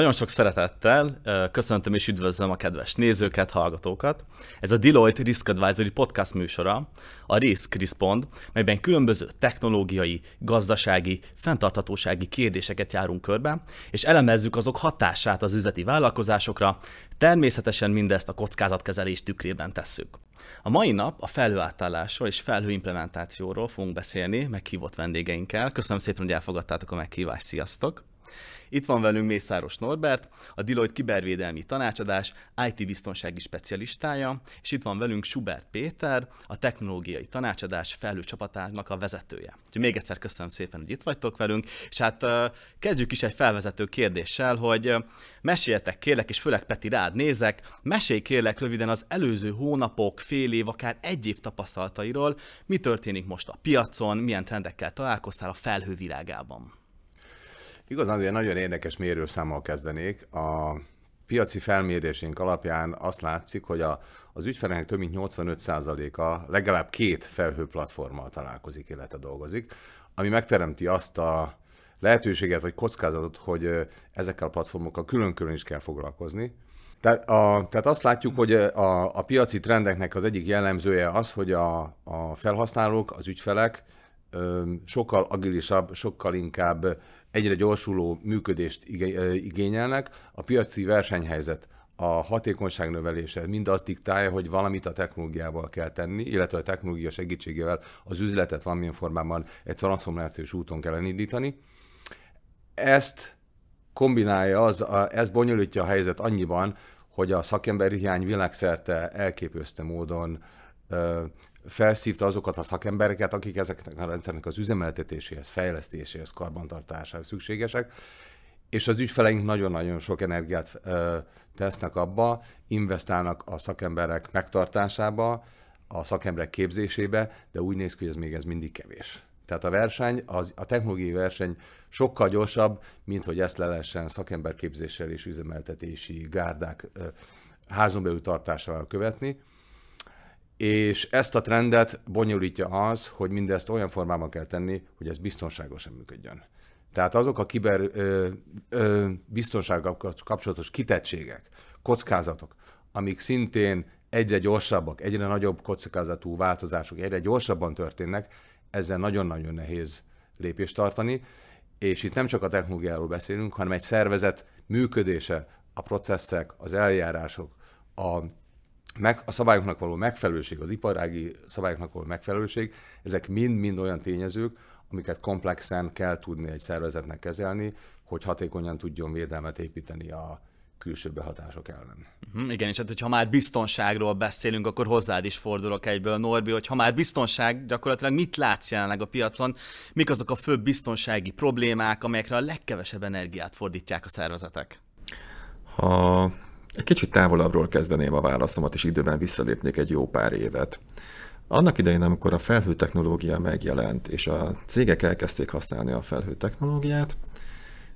Nagyon sok szeretettel köszöntöm és üdvözlöm a kedves nézőket, hallgatókat. Ez a Deloitte Risk Advisory podcast műsora, a Risk Respond, melyben különböző technológiai, gazdasági, fenntarthatósági kérdéseket járunk körbe, és elemezzük azok hatását az üzleti vállalkozásokra, természetesen mindezt a kockázatkezelés tükrében tesszük. A mai nap a felhőátállásról és felhőimplementációról fogunk beszélni meghívott vendégeinkkel. Köszönöm szépen, hogy elfogadtátok a meghívást. Sziasztok! Itt van velünk Mészáros Norbert, a Deloitte kibervédelmi tanácsadás IT biztonsági specialistája, és itt van velünk Schubert Péter, a technológiai tanácsadás csapatának a vezetője. Úgyhogy még egyszer köszönöm szépen, hogy itt vagytok velünk, és hát kezdjük is egy felvezető kérdéssel, hogy meséljetek kérlek, és főleg Peti rád nézek, mesélj kérlek röviden az előző hónapok, fél év, akár egy év tapasztalatairól, mi történik most a piacon, milyen trendekkel találkoztál a felhő világában. Igazán ugye nagyon érdekes mérőszámmal kezdenék. A piaci felmérésénk alapján azt látszik, hogy a, az ügyfeleknek több mint 85%-a legalább két felhőplatformmal találkozik, illetve dolgozik, ami megteremti azt a lehetőséget vagy kockázatot, hogy ezekkel a platformokkal külön-külön is kell foglalkozni. Tehát, a, tehát azt látjuk, hogy a, a piaci trendeknek az egyik jellemzője az, hogy a, a felhasználók, az ügyfelek sokkal agilisabb, sokkal inkább egyre gyorsuló működést igényelnek, a piaci versenyhelyzet a hatékonyság növelése mind azt diktálja, hogy valamit a technológiával kell tenni, illetve a technológia segítségével az üzletet valamilyen formában egy transformációs úton kell elindítani. Ezt kombinálja, az, ez bonyolítja a helyzet annyiban, hogy a szakemberi hiány világszerte elképesztő módon felszívta azokat a szakembereket, akik ezeknek a rendszernek az üzemeltetéséhez, fejlesztéséhez, karbantartásához szükségesek, és az ügyfeleink nagyon-nagyon sok energiát ö, tesznek abba, investálnak a szakemberek megtartásába, a szakemberek képzésébe, de úgy néz ki, hogy ez még ez mindig kevés. Tehát a verseny, az, a technológiai verseny sokkal gyorsabb, mint hogy ezt le lehessen szakemberképzéssel és üzemeltetési gárdák házon belül tartásával követni és ezt a trendet bonyolítja az, hogy mindezt olyan formában kell tenni, hogy ez biztonságosan működjön. Tehát azok a kiber biztonsággal kapcsolatos kitettségek, kockázatok, amik szintén egyre gyorsabbak, egyre nagyobb kockázatú változások, egyre gyorsabban történnek, ezzel nagyon-nagyon nehéz lépést tartani, és itt nem csak a technológiáról beszélünk, hanem egy szervezet működése, a processzek, az eljárások, a meg, a szabályoknak való megfelelőség, az iparági szabályoknak való megfelelőség, ezek mind-mind olyan tényezők, amiket komplexen kell tudni egy szervezetnek kezelni, hogy hatékonyan tudjon védelmet építeni a külső behatások ellen. Uh-huh, igen, és hát hogyha már biztonságról beszélünk, akkor hozzád is fordulok egyből, Norbi, hogy ha már biztonság, gyakorlatilag mit látsz jelenleg a piacon, mik azok a főbb biztonsági problémák, amelyekre a legkevesebb energiát fordítják a szervezetek? Ha kicsit távolabbról kezdeném a válaszomat, és időben visszalépnék egy jó pár évet. Annak idején, amikor a felhő technológia megjelent, és a cégek elkezdték használni a felhő technológiát,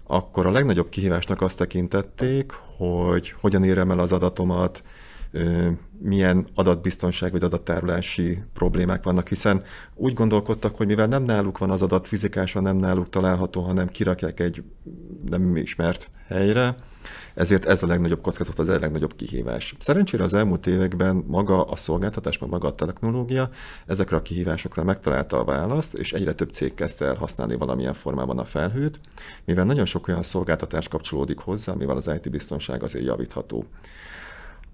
akkor a legnagyobb kihívásnak azt tekintették, hogy hogyan érem el az adatomat, milyen adatbiztonság vagy adattárolási problémák vannak, hiszen úgy gondolkodtak, hogy mivel nem náluk van az adat fizikásan, nem náluk található, hanem kirakják egy nem ismert helyre, ezért ez a legnagyobb kockázat, az a legnagyobb kihívás. Szerencsére az elmúlt években maga a szolgáltatás, meg maga a technológia ezekre a kihívásokra megtalálta a választ, és egyre több cég kezdte el használni valamilyen formában a felhőt, mivel nagyon sok olyan szolgáltatás kapcsolódik hozzá, amivel az IT biztonság azért javítható.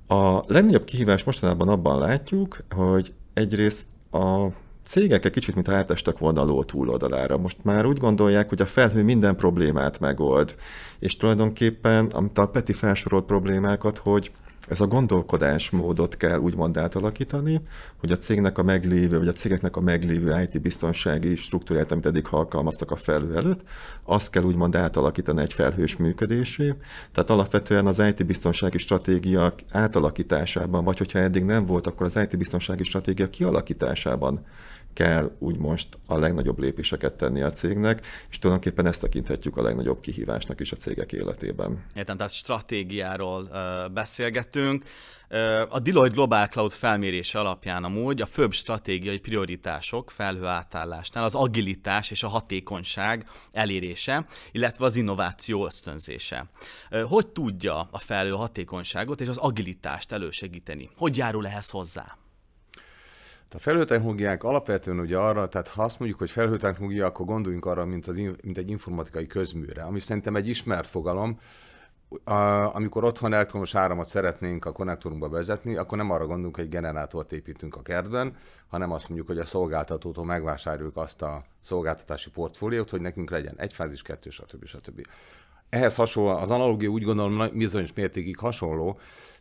A legnagyobb kihívás mostanában abban látjuk, hogy egyrészt a cégek egy kicsit, mint átestek volna a ló túloldalára. Most már úgy gondolják, hogy a felhő minden problémát megold. És tulajdonképpen, amit a Peti felsorolt problémákat, hogy ez a gondolkodásmódot kell úgymond átalakítani, hogy a cégnek a meglévő, vagy a cégeknek a meglévő IT biztonsági struktúrát, amit eddig alkalmaztak a felhő előtt, azt kell úgymond átalakítani egy felhős működésé. Tehát alapvetően az IT biztonsági stratégia átalakításában, vagy hogyha eddig nem volt, akkor az IT biztonsági stratégia kialakításában kell úgy most a legnagyobb lépéseket tenni a cégnek, és tulajdonképpen ezt tekinthetjük a legnagyobb kihívásnak is a cégek életében. Értem, tehát stratégiáról beszélgettünk. A Deloitte Global Cloud felmérése alapján amúgy a főbb stratégiai prioritások felhő átállásnál az agilitás és a hatékonyság elérése, illetve az innováció ösztönzése. Hogy tudja a felhő hatékonyságot és az agilitást elősegíteni? Hogy járul ehhez hozzá? A felhőtechnológiák alapvetően ugye arra, tehát ha azt mondjuk, hogy felhőtechnológia, akkor gondoljunk arra, mint, az, mint egy informatikai közműre, ami szerintem egy ismert fogalom, amikor otthon elektromos áramot szeretnénk a konnektorunkba vezetni, akkor nem arra gondolunk, hogy egy generátort építünk a kertben, hanem azt mondjuk, hogy a szolgáltatótól megvásároljuk azt a szolgáltatási portfóliót, hogy nekünk legyen egy fázis, kettő, stb. stb. Ehhez hasonló, az analógia úgy gondolom bizonyos mértékig hasonló,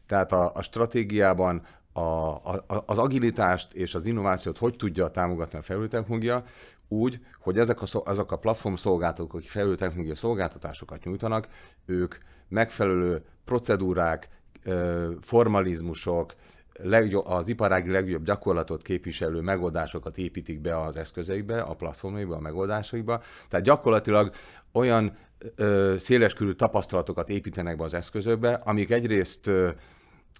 tehát a, a stratégiában a, a, az agilitást és az innovációt hogy tudja támogatni a felültechnológia, úgy, hogy ezek a, azok a platform szolgáltatók, akik felültechnológia szolgáltatásokat nyújtanak, ők megfelelő procedúrák, formalizmusok, az iparági legjobb gyakorlatot képviselő megoldásokat építik be az eszközeikbe, a platformjaikba, a megoldásaikba. Tehát gyakorlatilag olyan széleskörű tapasztalatokat építenek be az eszközökbe, amik egyrészt ö,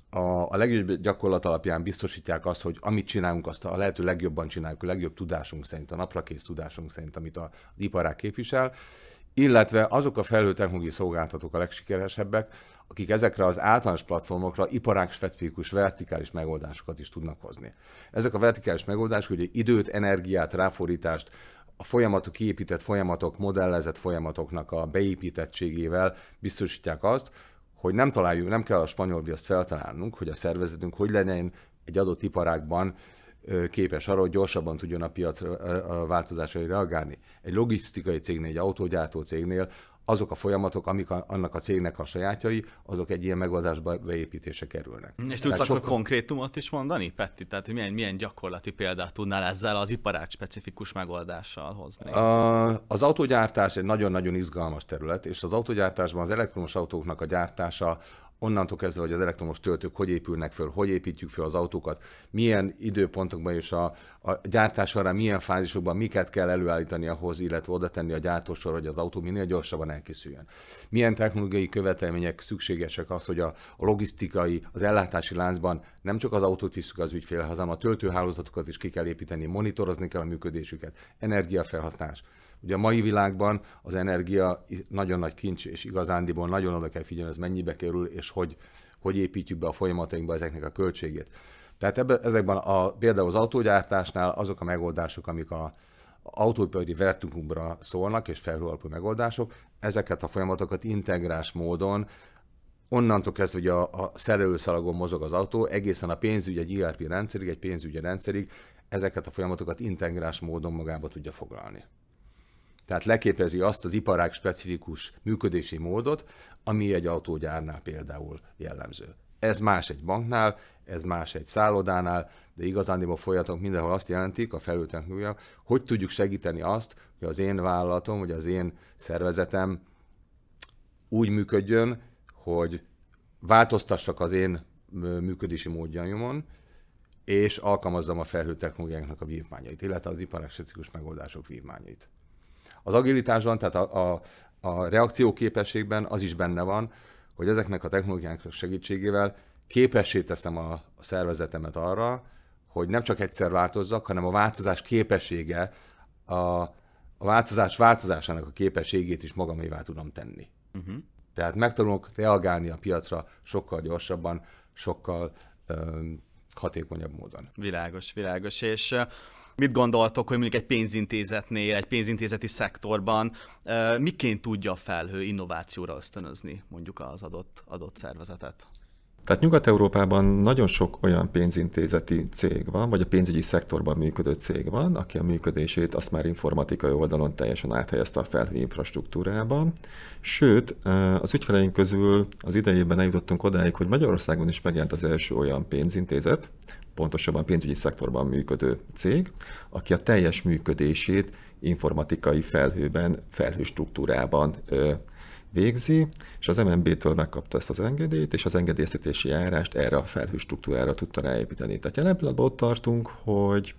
a, a legjobb gyakorlat alapján biztosítják azt, hogy amit csinálunk, azt a lehető legjobban csináljuk, a legjobb tudásunk szerint, a naprakész tudásunk szerint, amit a, az iparág képvisel, illetve azok a felhő szolgáltatók a legsikeresebbek, akik ezekre az általános platformokra iparág specifikus vertikális megoldásokat is tudnak hozni. Ezek a vertikális megoldások ugye időt, energiát, ráfordítást, a folyamatok, kiépített folyamatok, modellezett folyamatoknak a beépítettségével biztosítják azt, hogy nem találjuk, nem kell a spanyol viaszt feltalálnunk, hogy a szervezetünk hogy legyen egy adott iparágban képes arra, hogy gyorsabban tudjon a piac változásai reagálni. Egy logisztikai cégnél, egy autógyártó cégnél azok a folyamatok, amik a, annak a cégnek a sajátjai, azok egy ilyen megoldásba beépítése kerülnek. És tudsz akkor sokkal... konkrétumot is mondani, Petti? Tehát hogy milyen, milyen gyakorlati példát tudnál ezzel az iparág specifikus megoldással hozni? A, az autógyártás egy nagyon-nagyon izgalmas terület, és az autógyártásban az elektromos autóknak a gyártása onnantól kezdve, hogy az elektromos töltők hogy épülnek föl, hogy építjük föl az autókat, milyen időpontokban és a, a gyártás során milyen fázisokban miket kell előállítani ahhoz, illetve oda tenni a gyártósor, hogy az autó minél gyorsabban elkészüljön. Milyen technológiai követelmények szükségesek az, hogy a, a logisztikai, az ellátási láncban nem csak az autót visszük az ügyfélhez, hanem a töltőhálózatokat is ki kell építeni, monitorozni kell a működésüket, energiafelhasználás. Ugye a mai világban az energia nagyon nagy kincs, és igazándiból nagyon oda kell figyelni, ez mennyibe kerül, és hogy, hogy építjük be a folyamatainkba ezeknek a költségét. Tehát ebbe, ezekben a, például az autógyártásnál azok a megoldások, amik a, autóipari vertikumra szólnak, és felhőalapú megoldások, ezeket a folyamatokat integrás módon onnantól kezdve, hogy a, a szerelőszalagon mozog az autó, egészen a pénzügy, egy IRP rendszerig, egy pénzügyi rendszerig, ezeket a folyamatokat integrás módon magába tudja foglalni. Tehát leképezi azt az iparág specifikus működési módot, ami egy autógyárnál például jellemző. Ez más egy banknál, ez más egy szállodánál, de igazán a folyatok mindenhol azt jelentik, a felültechnológia, hogy tudjuk segíteni azt, hogy az én vállalatom, vagy az én szervezetem úgy működjön, hogy változtassak az én működési módjaimon, és alkalmazzam a felhőtechnológiáknak a vívmányait, illetve az iparág megoldások vívmányait. Az agilitásban, tehát a, a, a reakcióképességben az is benne van, hogy ezeknek a technológiáknak segítségével képessé teszem a, a szervezetemet arra, hogy nem csak egyszer változzak, hanem a változás képessége, a, a változás változásának a képességét is magamévá tudom tenni. Uh-huh. Tehát megtanulok reagálni a piacra sokkal gyorsabban, sokkal hatékonyabb módon. Világos, világos. És mit gondoltok, hogy mondjuk egy pénzintézetnél, egy pénzintézeti szektorban miként tudja a felhő innovációra ösztönözni mondjuk az adott, adott szervezetet? Tehát Nyugat-Európában nagyon sok olyan pénzintézeti cég van, vagy a pénzügyi szektorban működő cég van, aki a működését azt már informatikai oldalon teljesen áthelyezte a felhő infrastruktúrába. Sőt, az ügyfeleink közül az idejében eljutottunk odáig, hogy Magyarországon is megjelent az első olyan pénzintézet, pontosabban pénzügyi szektorban működő cég, aki a teljes működését informatikai felhőben, felhőstruktúrában végzi, és az MNB-től megkapta ezt az engedélyt, és az engedélyeztetési járást erre a felhőstruktúrára tudta ráépíteni. Tehát jelen pillanatban ott tartunk, hogy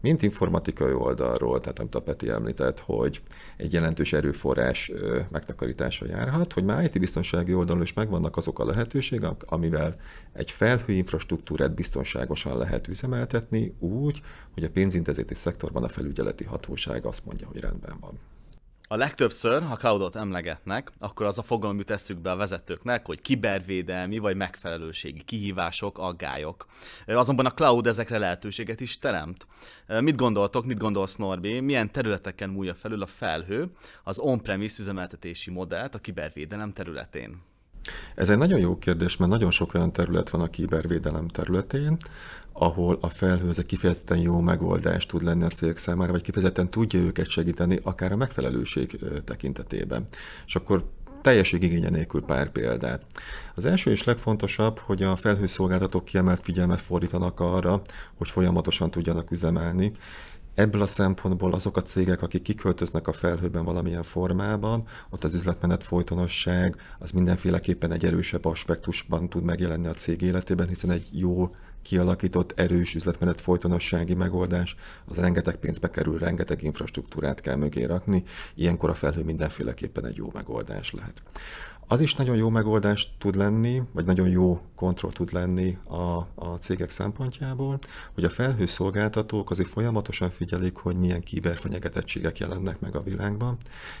mint informatikai oldalról, tehát amit a Peti említett, hogy egy jelentős erőforrás megtakarítása járhat, hogy már IT biztonsági oldalon is megvannak azok a lehetőségek, amivel egy felhő infrastruktúrát biztonságosan lehet üzemeltetni úgy, hogy a pénzintézeti szektorban a felügyeleti hatóság azt mondja, hogy rendben van. A legtöbbször, ha cloudot emlegetnek, akkor az a fogalom jut eszükbe a vezetőknek, hogy kibervédelmi vagy megfelelőségi kihívások, aggályok. Azonban a cloud ezekre lehetőséget is teremt. Mit gondoltok, mit gondolsz Norbi, milyen területeken múlja felül a felhő az on-premise üzemeltetési modellt a kibervédelem területén? Ez egy nagyon jó kérdés, mert nagyon sok olyan terület van a kibervédelem területén, ahol a felhő egy kifejezetten jó megoldás tud lenni a cégek számára, vagy kifejezetten tudja őket segíteni, akár a megfelelőség tekintetében. És akkor teljesség igénye nélkül pár példát. Az első és legfontosabb, hogy a felhőszolgáltatók kiemelt figyelmet fordítanak arra, hogy folyamatosan tudjanak üzemelni, Ebből a szempontból azok a cégek, akik kiköltöznek a felhőben valamilyen formában, ott az üzletmenet folytonosság az mindenféleképpen egy erősebb aspektusban tud megjelenni a cég életében, hiszen egy jó kialakított erős üzletmenet folytonossági megoldás, az rengeteg pénzbe kerül, rengeteg infrastruktúrát kell mögé rakni, ilyenkor a felhő mindenféleképpen egy jó megoldás lehet. Az is nagyon jó megoldás tud lenni, vagy nagyon jó kontroll tud lenni a, a cégek szempontjából, hogy a felhőszolgáltatók azért folyamatosan figyelik, hogy milyen kiberfenyegetettségek jelennek meg a világban,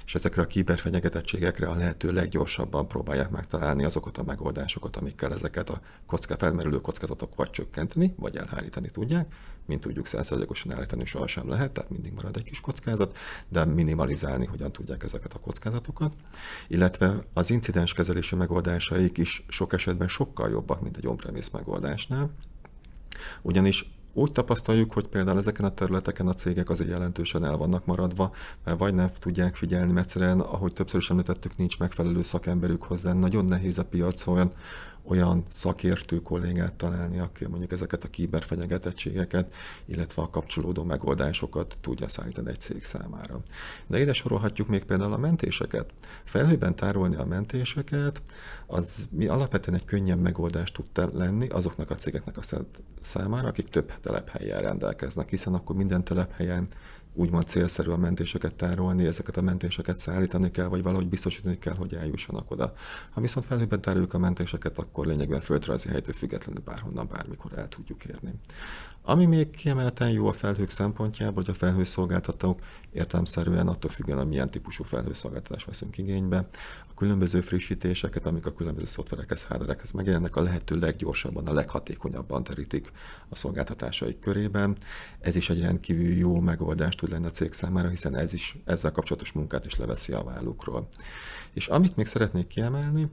és ezekre a kiberfenyegetettségekre a lehető leggyorsabban próbálják megtalálni azokat a megoldásokat, amikkel ezeket a kocka, felmerülő kockázatok vagy csökkenteni, vagy elhárítani tudják. Mint tudjuk, százszerzalékosan állítani sohasem lehet, tehát mindig marad egy kis kockázat, de minimalizálni hogyan tudják ezeket a kockázatokat. Illetve az incidens kezelési megoldásaik is sok esetben sokkal jobbak, mint egy on-premise megoldásnál. Ugyanis úgy tapasztaljuk, hogy például ezeken a területeken a cégek azért jelentősen el vannak maradva, mert vagy nem tudják figyelni, mert egyszerűen, ahogy többször is említettük, nincs megfelelő szakemberük hozzá, nagyon nehéz a piacon olyan szakértő kollégát találni, aki mondjuk ezeket a kiberfenyegetettségeket, illetve a kapcsolódó megoldásokat tudja szállítani egy cég számára. De ide sorolhatjuk még például a mentéseket. Felhőben tárolni a mentéseket, az mi alapvetően egy könnyebb megoldást tud lenni azoknak a cégeknek a számára, akik több telephelyen rendelkeznek, hiszen akkor minden telephelyen úgymond célszerű a mentéseket tárolni, ezeket a mentéseket szállítani kell, vagy valahogy biztosítani kell, hogy eljussanak oda. Ha viszont felhőben tároljuk a mentéseket, akkor lényegben földrajzi helytől függetlenül bárhonnan, bármikor el tudjuk érni. Ami még kiemelten jó a felhők szempontjából, hogy a felhőszolgáltatók értelmszerűen attól függően, hogy milyen típusú felhőszolgáltatást veszünk igénybe, a különböző frissítéseket, amik a különböző szoftverekhez, hardverekhez megjelennek, a lehető leggyorsabban, a leghatékonyabban terítik a szolgáltatásaik körében. Ez is egy rendkívül jó megoldás tud lenni a cég számára, hiszen ez is ezzel kapcsolatos munkát is leveszi a vállukról. És amit még szeretnék kiemelni,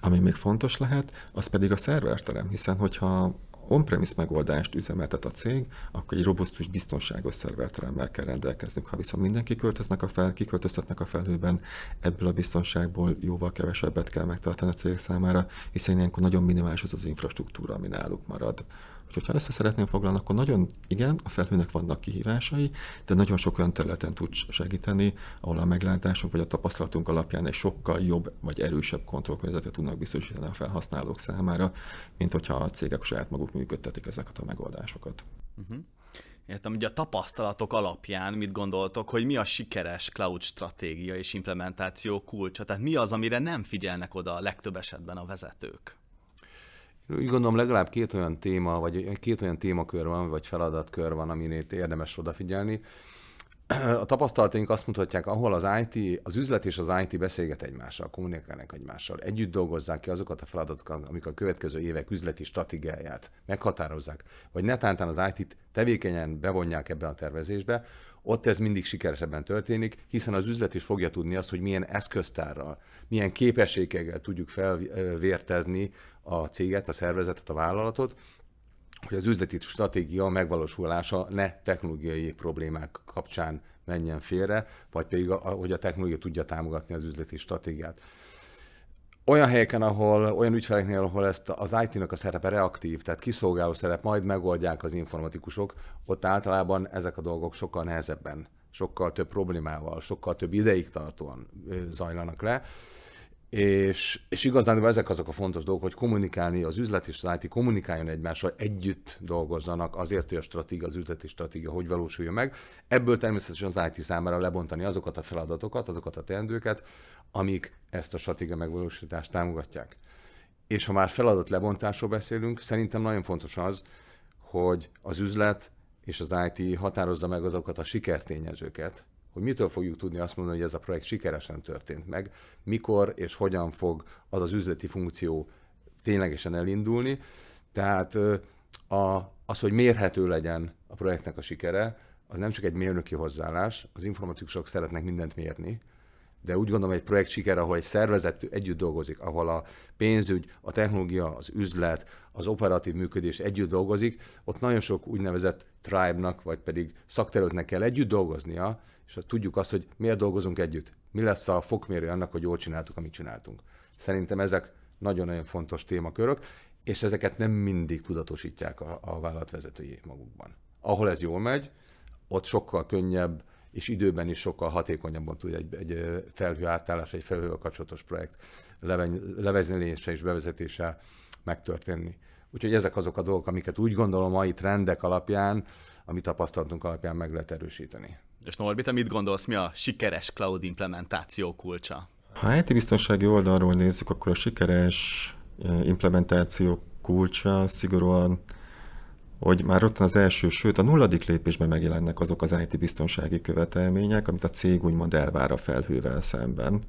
ami még fontos lehet, az pedig a szerverterem, hiszen hogyha on-premise megoldást üzemeltet a cég, akkor egy robusztus, biztonságos szerverteremmel kell rendelkeznünk. Ha viszont mindenki költöznek a fel, kiköltöztetnek a felhőben, ebből a biztonságból jóval kevesebbet kell megtartani a cég számára, hiszen ilyenkor nagyon minimális az az infrastruktúra, ami náluk marad. Úgyhogy ha össze szeretném foglalni, akkor nagyon igen, a felhőnek vannak kihívásai, de nagyon sok olyan területen tud segíteni, ahol a meglátásunk vagy a tapasztalatunk alapján egy sokkal jobb vagy erősebb kontrollkörnyezetet tudnak biztosítani a felhasználók számára, mint hogyha a cégek saját maguk működtetik ezeket a megoldásokat. Uh-huh. Értem, ugye a tapasztalatok alapján mit gondoltok, hogy mi a sikeres cloud stratégia és implementáció kulcsa? Tehát mi az, amire nem figyelnek oda a legtöbb esetben a vezetők? Úgy gondolom legalább két olyan téma, vagy két olyan témakör van, vagy feladatkör van, amin érdemes odafigyelni. A tapasztalataink azt mutatják, ahol az IT, az üzlet és az IT beszélget egymással, kommunikálnak egymással, együtt dolgozzák ki azokat a feladatokat, amik a következő évek üzleti stratégiáját meghatározzák, vagy netántán az IT-t tevékenyen bevonják ebbe a tervezésbe, ott ez mindig sikeresebben történik, hiszen az üzlet is fogja tudni azt, hogy milyen eszköztárral, milyen képességekkel tudjuk felvértezni a céget, a szervezetet, a vállalatot, hogy az üzleti stratégia megvalósulása ne technológiai problémák kapcsán menjen félre, vagy pedig, hogy a technológia tudja támogatni az üzleti stratégiát. Olyan helyeken, ahol, olyan ügyfeleknél, ahol ezt az IT-nak a szerepe reaktív, tehát kiszolgáló szerep, majd megoldják az informatikusok, ott általában ezek a dolgok sokkal nehezebben, sokkal több problémával, sokkal több ideig tartóan zajlanak le És, és igazán ezek azok a fontos dolgok, hogy kommunikálni, az üzlet és az IT kommunikáljon egymással, együtt dolgozzanak azért, hogy a stratégia, az üzleti stratégia hogy valósuljon meg. Ebből természetesen az IT számára lebontani azokat a feladatokat, azokat a teendőket, amik ezt a stratégia megvalósítást támogatják. És ha már feladat lebontásról beszélünk, szerintem nagyon fontos az, hogy az üzlet és az IT határozza meg azokat a sikertényezőket, hogy mitől fogjuk tudni azt mondani, hogy ez a projekt sikeresen történt meg, mikor és hogyan fog az az üzleti funkció ténylegesen elindulni. Tehát a, az, hogy mérhető legyen a projektnek a sikere, az nem csak egy mérnöki hozzáállás, az informatikusok szeretnek mindent mérni, de úgy gondolom, egy projekt siker, ahol egy szervezet együtt dolgozik, ahol a pénzügy, a technológia, az üzlet, az operatív működés együtt dolgozik, ott nagyon sok úgynevezett tribe-nak, vagy pedig szakterületnek kell együtt dolgoznia, és tudjuk azt, hogy miért dolgozunk együtt. Mi lesz a fokmérő annak, hogy jól csináltuk, amit csináltunk. Szerintem ezek nagyon-nagyon fontos témakörök, és ezeket nem mindig tudatosítják a, a vállalatvezetői magukban. Ahol ez jól megy, ott sokkal könnyebb és időben is sokkal hatékonyabban tud egy, egy felhő átállás, egy felhővel kapcsolatos projekt levezénylése és bevezetése megtörténni. Úgyhogy ezek azok a dolgok, amiket úgy gondolom mai trendek alapján, amit tapasztaltunk alapján meg lehet erősíteni. És Norbi, te mit gondolsz, mi a sikeres cloud implementáció kulcsa? Ha IT biztonsági oldalról nézzük, akkor a sikeres implementáció kulcsa szigorúan hogy már rögtön az első, sőt a nulladik lépésben megjelennek azok az IT biztonsági követelmények, amit a cég úgymond elvár a felhővel szemben.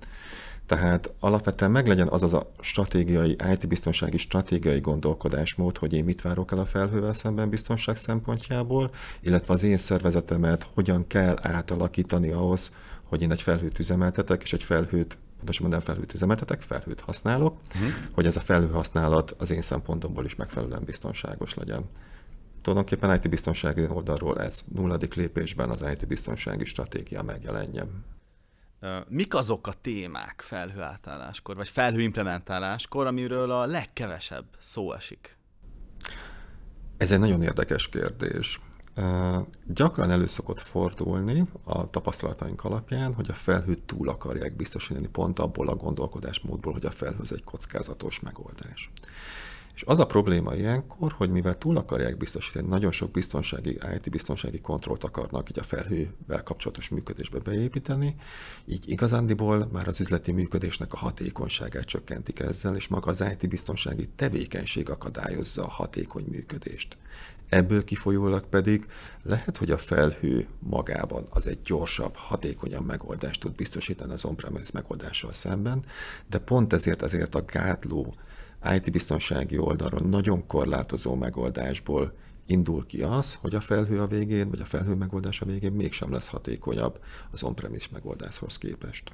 Tehát alapvetően meglegyen az az a stratégiai, IT-biztonsági stratégiai gondolkodásmód, hogy én mit várok el a felhővel szemben biztonság szempontjából, illetve az én szervezetemet hogyan kell átalakítani ahhoz, hogy én egy felhőt üzemeltetek, és egy felhőt, pontosabban nem felhőt üzemeltetek, felhőt használok, uh-huh. hogy ez a felhő használat az én szempontomból is megfelelően biztonságos legyen. Tulajdonképpen IT-biztonsági oldalról ez nulladik lépésben az IT-biztonsági stratégia megjelenjen. Mik azok a témák felhőátálláskor, vagy felhőimplementáláskor, amiről a legkevesebb szó esik? Ez egy nagyon érdekes kérdés. Gyakran elő szokott fordulni a tapasztalataink alapján, hogy a felhőt túl akarják biztosítani pont abból a gondolkodásmódból, hogy a felhő egy kockázatos megoldás. És az a probléma ilyenkor, hogy mivel túl akarják biztosítani, nagyon sok biztonsági, IT-biztonsági kontrollt akarnak így a felhővel kapcsolatos működésbe beépíteni, így igazándiból már az üzleti működésnek a hatékonyságát csökkentik ezzel, és maga az IT-biztonsági tevékenység akadályozza a hatékony működést. Ebből kifolyólag pedig lehet, hogy a felhő magában az egy gyorsabb, hatékonyabb megoldást tud biztosítani az on-premise megoldással szemben, de pont ezért ezért a gátló IT-biztonsági oldalról nagyon korlátozó megoldásból indul ki az, hogy a felhő a végén, vagy a felhő megoldás a végén mégsem lesz hatékonyabb az on-premise megoldáshoz képest.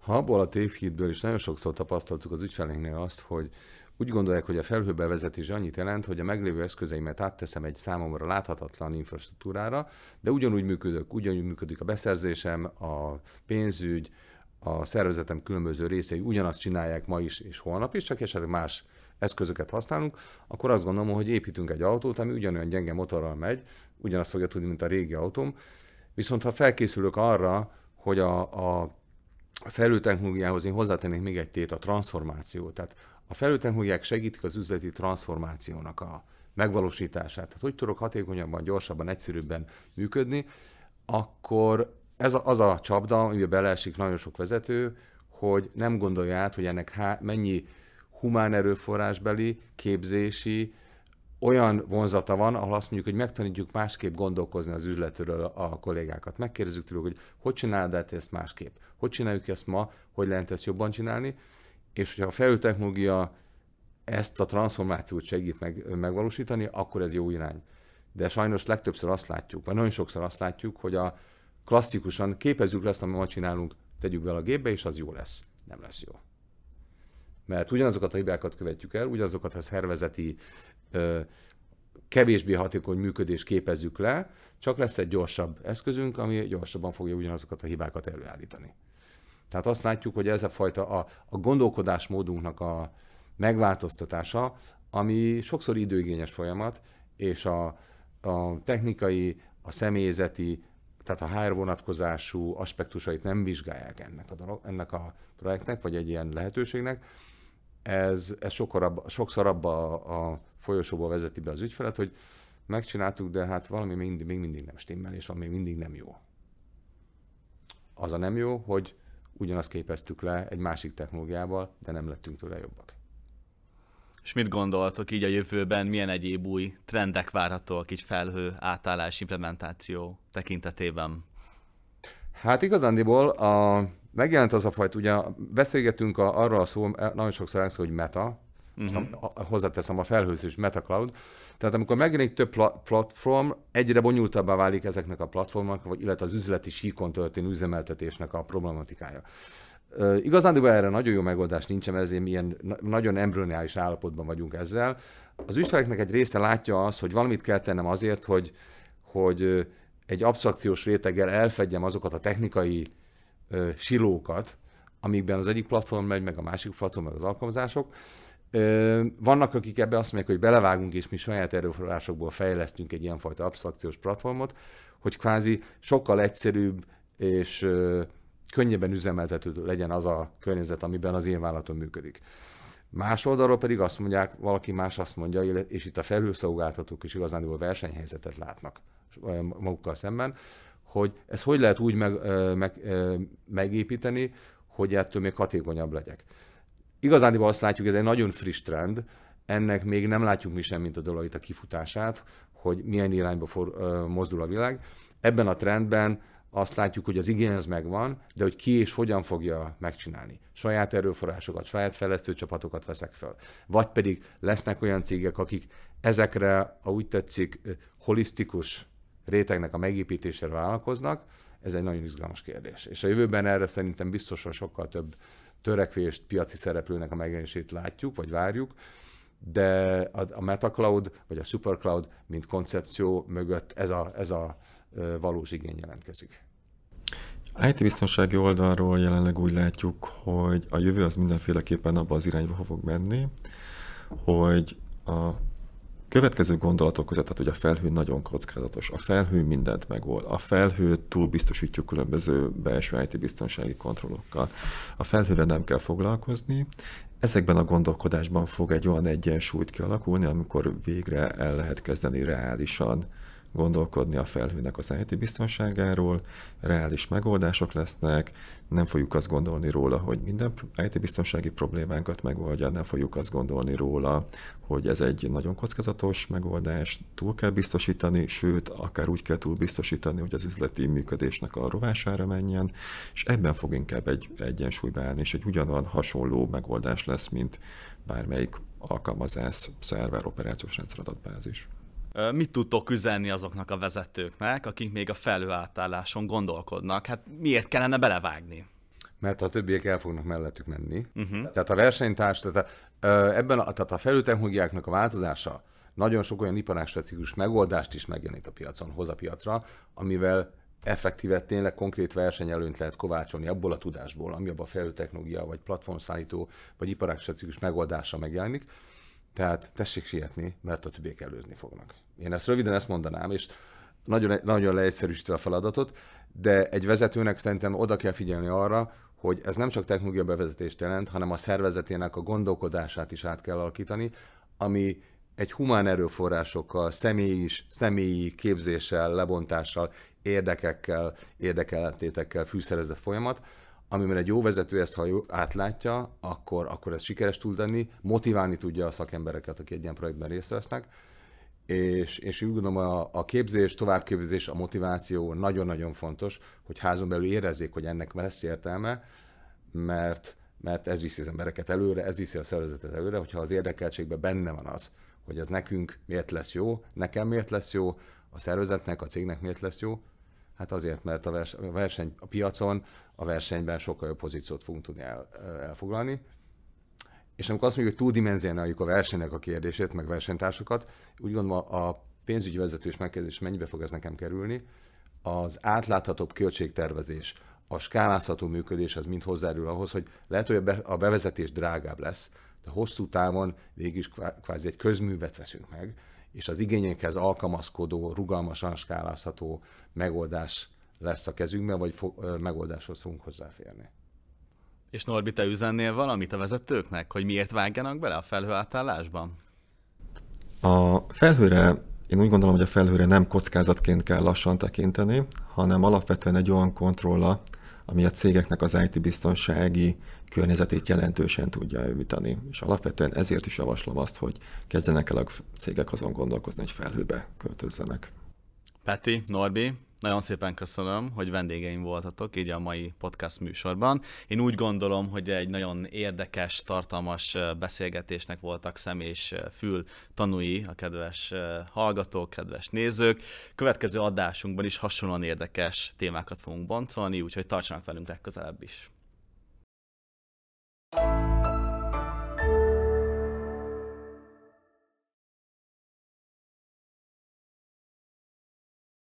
Ha abból a tévhídből is nagyon sokszor tapasztaltuk az ügyfeleinknél azt, hogy úgy gondolják, hogy a felhőbevezetés annyit jelent, hogy a meglévő eszközeimet átteszem egy számomra láthatatlan infrastruktúrára, de ugyanúgy működök, ugyanúgy működik a beszerzésem, a pénzügy, a szervezetem különböző részei ugyanazt csinálják ma is és holnap is, csak esetleg más eszközöket használunk, akkor azt gondolom, hogy építünk egy autót, ami ugyanolyan gyenge motorral megy, ugyanazt fogja tudni, mint a régi autóm. Viszont ha felkészülök arra, hogy a, a felültechnológiához én hozzátennék még egy tét, a transformáció. Tehát a felültechnológiák segítik az üzleti transformációnak a megvalósítását. Tehát hogy tudok hatékonyabban, gyorsabban, egyszerűbben működni, akkor ez a, az a csapda, amiben beleesik nagyon sok vezető, hogy nem gondolja át, hogy ennek há, mennyi humán erőforrásbeli, képzési, olyan vonzata van, ahol azt mondjuk, hogy megtanítjuk másképp gondolkozni az üzletről a kollégákat. Megkérdezzük tőlük, hogy hogy csinálod -e ezt másképp? Hogy csináljuk ezt ma? Hogy lehet ezt jobban csinálni? És hogyha a felül technológia ezt a transformációt segít meg, megvalósítani, akkor ez jó irány. De sajnos legtöbbször azt látjuk, vagy nagyon sokszor azt látjuk, hogy a klasszikusan képezzük le azt, amit ma csinálunk, tegyük be a gépbe, és az jó lesz. Nem lesz jó. Mert ugyanazokat a hibákat követjük el, ugyanazokat a szervezeti ö, kevésbé hatékony működést képezzük le, csak lesz egy gyorsabb eszközünk, ami gyorsabban fogja ugyanazokat a hibákat előállítani. Tehát azt látjuk, hogy ez a fajta a, a gondolkodásmódunknak a megváltoztatása, ami sokszor időigényes folyamat, és a, a technikai, a személyzeti, tehát a HR vonatkozású aspektusait nem vizsgálják ennek a, dolog, ennek a projektnek, vagy egy ilyen lehetőségnek, ez, ez sokszor abba, sokszor abba a, a folyosóba vezeti be az ügyfelet, hogy megcsináltuk, de hát valami még, még mindig nem stimmel, és még mindig nem jó. Az a nem jó, hogy ugyanazt képeztük le egy másik technológiával, de nem lettünk tőle jobbak. És mit gondoltok így a jövőben, milyen egyéb új trendek várhatóak így felhő átállás implementáció tekintetében? Hát igazándiból a, megjelent az a fajta, ugye beszélgetünk a, arról a szó, nagyon sokszor elszó, hogy meta, uh-huh. hozzáteszem a felhőzés meta cloud, tehát amikor megjelenik több pla- platform, egyre bonyolultabbá válik ezeknek a platformok, vagy illetve az üzleti síkon történő üzemeltetésnek a problematikája. Uh, igazán erre nagyon jó megoldás nincsen, ezért milyen nagyon embryonális állapotban vagyunk ezzel. Az ügyfeleknek egy része látja azt, hogy valamit kell tennem azért, hogy, hogy egy absztrakciós réteggel elfedjem azokat a technikai uh, silókat, amikben az egyik platform megy, meg a másik platform, meg az alkalmazások. Uh, vannak, akik ebbe azt mondják, hogy belevágunk, és mi saját erőforrásokból fejlesztünk egy ilyenfajta absztrakciós platformot, hogy kvázi sokkal egyszerűbb és könnyebben üzemeltető legyen az a környezet, amiben az én vállalatom működik. Más oldalról pedig azt mondják, valaki más azt mondja, és itt a felhőszolgáltatók is igazán versenyhelyzetet látnak magukkal szemben, hogy ez hogy lehet úgy meg, meg, megépíteni, hogy ettől még hatékonyabb legyek. Igazán azt látjuk, ez egy nagyon friss trend, ennek még nem látjuk mi sem, mint a dolog a kifutását, hogy milyen irányba for, mozdul a világ. Ebben a trendben azt látjuk, hogy az igény az megvan, de hogy ki és hogyan fogja megcsinálni. Saját erőforrásokat, saját fejlesztő csapatokat veszek fel. Vagy pedig lesznek olyan cégek, akik ezekre, a úgy tetszik, holisztikus rétegnek a megépítésére vállalkoznak, ez egy nagyon izgalmas kérdés. És a jövőben erre szerintem biztosan sokkal több törekvést, piaci szereplőnek a megjelenését látjuk, vagy várjuk, de a, a MetaCloud, vagy a SuperCloud, mint koncepció mögött ez a, ez a valós igény jelentkezik. IT-biztonsági oldalról jelenleg úgy látjuk, hogy a jövő az mindenféleképpen abba az irányba fog menni, hogy a következő gondolatok között, tehát hogy a felhő nagyon kockázatos, a felhő mindent megold, a felhőt túl biztosítjuk különböző belső IT-biztonsági kontrollokkal. A felhővel nem kell foglalkozni, Ezekben a gondolkodásban fog egy olyan egyensúlyt kialakulni, amikor végre el lehet kezdeni reálisan gondolkodni a felhőnek az IT biztonságáról, reális megoldások lesznek, nem fogjuk azt gondolni róla, hogy minden IT biztonsági problémánkat megoldja, nem fogjuk azt gondolni róla, hogy ez egy nagyon kockázatos megoldás, túl kell biztosítani, sőt, akár úgy kell túl biztosítani, hogy az üzleti működésnek a rovására menjen, és ebben fog inkább egy egyensúlyba állni, és egy ugyanolyan hasonló megoldás lesz, mint bármelyik alkalmazás, szerver, operációs rendszer adatbázis. Mit tudtok üzenni azoknak a vezetőknek, akik még a felőátálláson gondolkodnak? Hát miért kellene belevágni? Mert a többiek el fognak mellettük menni. Uh-huh. Tehát a versenytárs, tehát ebben a, tehát a felültechnológiáknak a változása nagyon sok olyan iparágspecifikus megoldást is megjelenít a piacon, hoz a piacra, amivel effektíve tényleg konkrét versenyelőnyt lehet kovácsolni abból a tudásból, ami abban a felültechnológia, vagy platformszállító, vagy iparágspecifikus megoldása megjelenik. Tehát tessék sietni, mert a többiek előzni fognak. Én ezt röviden ezt mondanám, és nagyon, nagyon leegyszerűsítve a feladatot, de egy vezetőnek szerintem oda kell figyelni arra, hogy ez nem csak technológia bevezetést jelent, hanem a szervezetének a gondolkodását is át kell alakítani, ami egy humán erőforrásokkal, személyi, személyi képzéssel, lebontással, érdekekkel, érdekellentétekkel fűszerezett folyamat, amiben egy jó vezető ezt, ha jó, átlátja, akkor, akkor ez sikeres tud lenni, motiválni tudja a szakembereket, akik egy ilyen projektben részt vesznek, és, és úgy gondolom a, a képzés, továbbképzés, a motiváció nagyon-nagyon fontos, hogy házon belül érezzék, hogy ennek lesz értelme, mert, mert ez viszi az embereket előre, ez viszi a szervezetet előre, hogyha az érdekeltségben benne van az, hogy ez nekünk miért lesz jó, nekem miért lesz jó, a szervezetnek, a cégnek miért lesz jó, Hát azért, mert a verseny a piacon, a versenyben sokkal jobb pozíciót fogunk tudni el, elfoglalni. És amikor azt mondjuk, hogy túldimenzionáljuk a versenynek a kérdését, meg versenytársakat, úgy gondolom a pénzügyi vezetős megkérdés, mennyibe fog ez nekem kerülni, az átláthatóbb költségtervezés, a skálázható működés az mind hozzájárul ahhoz, hogy lehet, hogy a bevezetés drágább lesz, de hosszú távon végig is kvázi egy közművet veszünk meg, és az igényekhez alkalmazkodó, rugalmasan skálázható megoldás lesz a kezünkben, vagy fo- megoldáshoz fogunk hozzáférni. És Norbi, te üzennél valamit a vezetőknek, hogy miért vágjanak bele a felhő átállásban? A felhőre, én úgy gondolom, hogy a felhőre nem kockázatként kell lassan tekinteni, hanem alapvetően egy olyan kontrolla, ami a cégeknek az IT biztonsági környezetét jelentősen tudja javítani. És alapvetően ezért is javaslom azt, hogy kezdenek el a cégek azon gondolkozni, hogy felhőbe költözzenek. Peti, Norbi, nagyon szépen köszönöm, hogy vendégeim voltatok így a mai podcast műsorban. Én úgy gondolom, hogy egy nagyon érdekes, tartalmas beszélgetésnek voltak szem és fül tanúi a kedves hallgatók, kedves nézők. Következő adásunkban is hasonlóan érdekes témákat fogunk boncolni, úgyhogy tartsanak velünk legközelebb is.